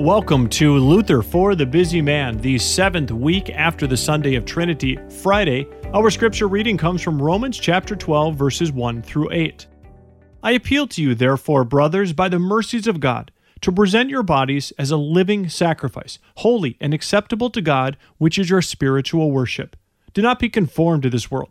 Welcome to Luther for the Busy Man, the seventh week after the Sunday of Trinity, Friday. Our scripture reading comes from Romans chapter 12, verses 1 through 8. I appeal to you, therefore, brothers, by the mercies of God, to present your bodies as a living sacrifice, holy and acceptable to God, which is your spiritual worship. Do not be conformed to this world,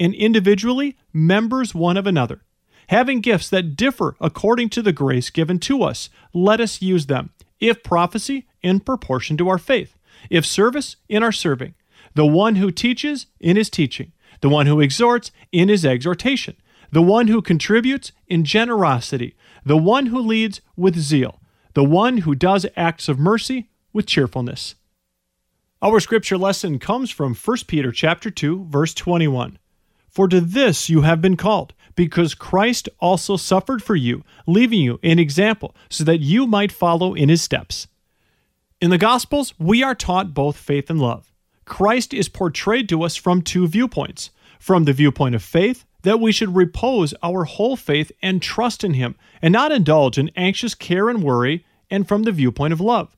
and individually members one of another. Having gifts that differ according to the grace given to us, let us use them. If prophecy, in proportion to our faith. If service, in our serving. The one who teaches, in his teaching. The one who exhorts, in his exhortation. The one who contributes, in generosity. The one who leads, with zeal. The one who does acts of mercy, with cheerfulness. Our scripture lesson comes from 1 Peter chapter 2 verse 21. For to this you have been called, because Christ also suffered for you, leaving you an example so that you might follow in his steps. In the Gospels, we are taught both faith and love. Christ is portrayed to us from two viewpoints. From the viewpoint of faith, that we should repose our whole faith and trust in him, and not indulge in anxious care and worry, and from the viewpoint of love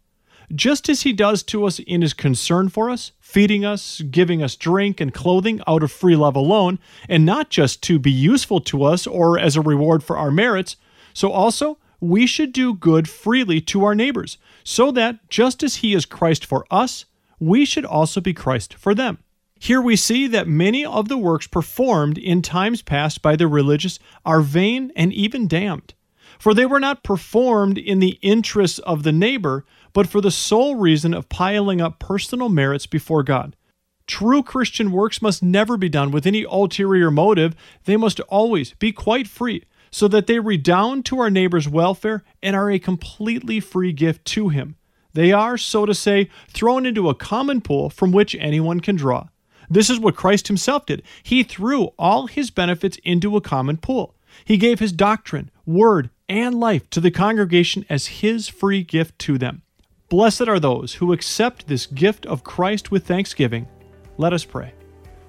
just as he does to us in his concern for us, feeding us, giving us drink and clothing out of free love alone, and not just to be useful to us or as a reward for our merits, so also we should do good freely to our neighbors, so that just as he is Christ for us, we should also be Christ for them. Here we see that many of the works performed in times past by the religious are vain and even damned. For they were not performed in the interests of the neighbor, but for the sole reason of piling up personal merits before God. True Christian works must never be done with any ulterior motive, they must always be quite free, so that they redound to our neighbor's welfare and are a completely free gift to him. They are, so to say, thrown into a common pool from which anyone can draw. This is what Christ himself did. He threw all his benefits into a common pool. He gave his doctrine, word, and life to the congregation as his free gift to them. Blessed are those who accept this gift of Christ with thanksgiving. Let us pray.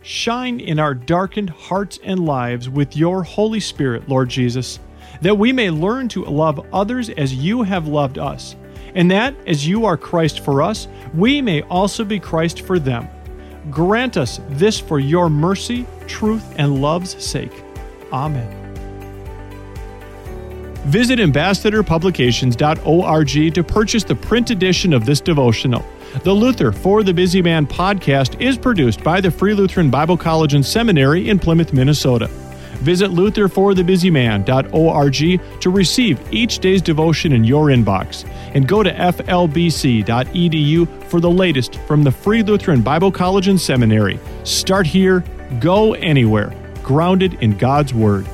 Shine in our darkened hearts and lives with your Holy Spirit, Lord Jesus, that we may learn to love others as you have loved us, and that, as you are Christ for us, we may also be Christ for them. Grant us this for your mercy, truth, and love's sake. Amen. Visit ambassadorpublications.org to purchase the print edition of this devotional. The Luther for the Busy Man podcast is produced by the Free Lutheran Bible College and Seminary in Plymouth, Minnesota. Visit lutherforthebusyman.org to receive each day's devotion in your inbox and go to flbc.edu for the latest from the Free Lutheran Bible College and Seminary. Start here, go anywhere, grounded in God's Word.